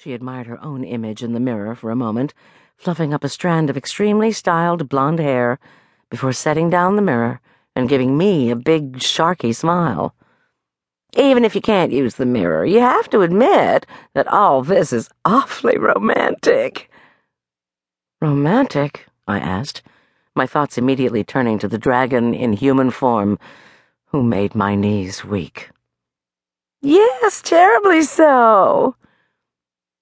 She admired her own image in the mirror for a moment, fluffing up a strand of extremely styled blonde hair before setting down the mirror and giving me a big, sharky smile. Even if you can't use the mirror, you have to admit that all this is awfully romantic. Romantic? I asked, my thoughts immediately turning to the dragon in human form who made my knees weak. Yes, terribly so.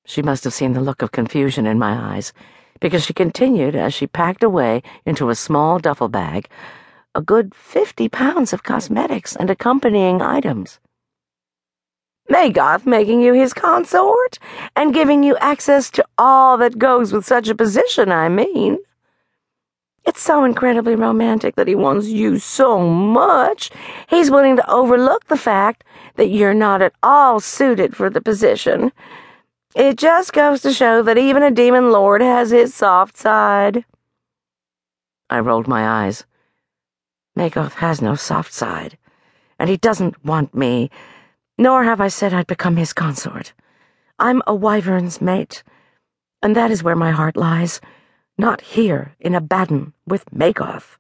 She must have seen the look of confusion in my eyes, because she continued as she packed away into a small duffel bag a good fifty pounds of cosmetics and accompanying items. Magoth making you his consort and giving you access to all that goes with such a position, I mean. It's so incredibly romantic that he wants you so much, he's willing to overlook the fact that you're not at all suited for the position it just goes to show that even a demon lord has his soft side. I rolled my eyes. Magoth has no soft side, and he doesn't want me, nor have I said I'd become his consort. I'm a wyvern's mate, and that is where my heart lies, not here in Abaddon with Magoth.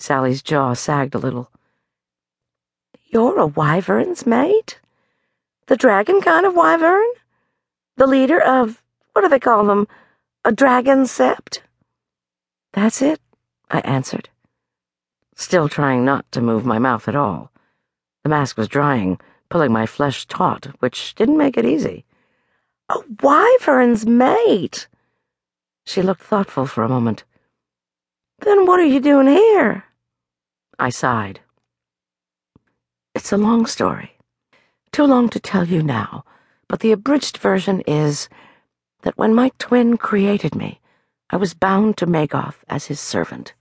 Sally's jaw sagged a little. You're a wyvern's mate? The dragon kind of wyvern? The leader of, what do they call them, a dragon sept? That's it, I answered, still trying not to move my mouth at all. The mask was drying, pulling my flesh taut, which didn't make it easy. A wyvern's mate! She looked thoughtful for a moment. Then what are you doing here? I sighed. It's a long story. Too long to tell you now, but the abridged version is that when my twin created me, I was bound to Magoth as his servant.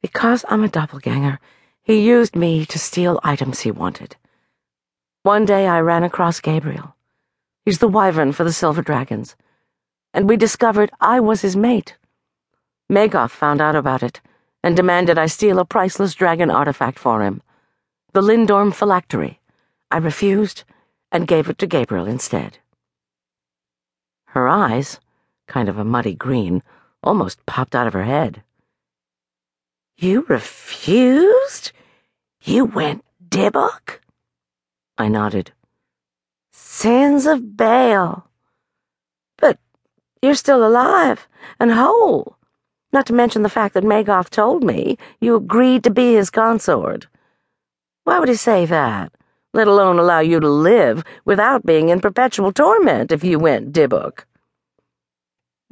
Because I'm a doppelganger, he used me to steal items he wanted. One day I ran across Gabriel. He's the wyvern for the Silver Dragons. And we discovered I was his mate. Magoth found out about it and demanded I steal a priceless dragon artifact for him the Lindorm phylactery. I refused and gave it to Gabriel instead. Her eyes, kind of a muddy green, almost popped out of her head. You refused? You went Dybbuk? I nodded. Sins of Baal. But you're still alive and whole. Not to mention the fact that Magoth told me you agreed to be his consort. Why would he say that? Let alone allow you to live without being in perpetual torment if you went Dybbuk.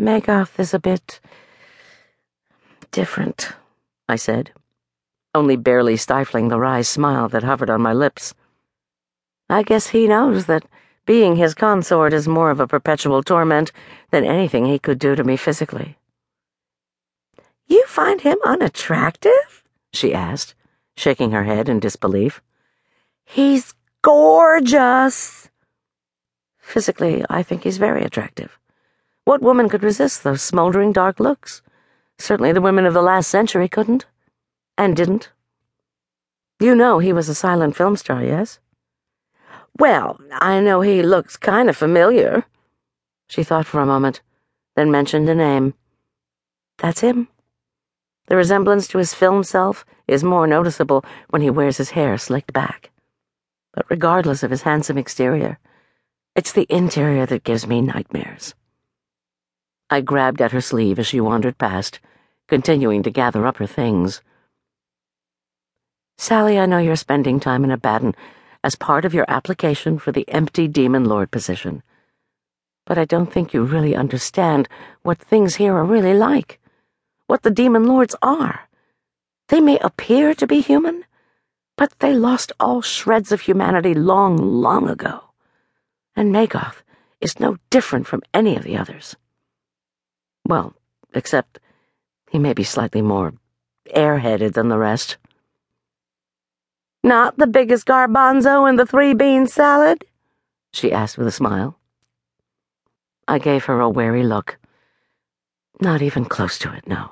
Magoth is a bit different, I said, only barely stifling the wry smile that hovered on my lips. I guess he knows that being his consort is more of a perpetual torment than anything he could do to me physically. You find him unattractive? she asked, shaking her head in disbelief. He's gorgeous. Physically, I think he's very attractive. What woman could resist those smoldering dark looks? Certainly the women of the last century couldn't. And didn't. You know he was a silent film star, yes? Well, I know he looks kind of familiar. She thought for a moment, then mentioned a name. That's him. The resemblance to his film self is more noticeable when he wears his hair slicked back but regardless of his handsome exterior, it's the interior that gives me nightmares. I grabbed at her sleeve as she wandered past, continuing to gather up her things. Sally, I know you're spending time in Abaddon as part of your application for the empty Demon Lord position. But I don't think you really understand what things here are really like, what the Demon Lords are. They may appear to be human, but they lost all shreds of humanity long, long ago. And Magoth is no different from any of the others. Well, except he may be slightly more airheaded than the rest. Not the biggest garbanzo in the three bean salad? she asked with a smile. I gave her a wary look. Not even close to it, no.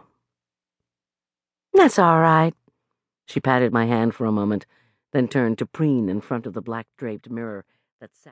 That's all right. She patted my hand for a moment, then turned to preen in front of the black draped mirror that sat.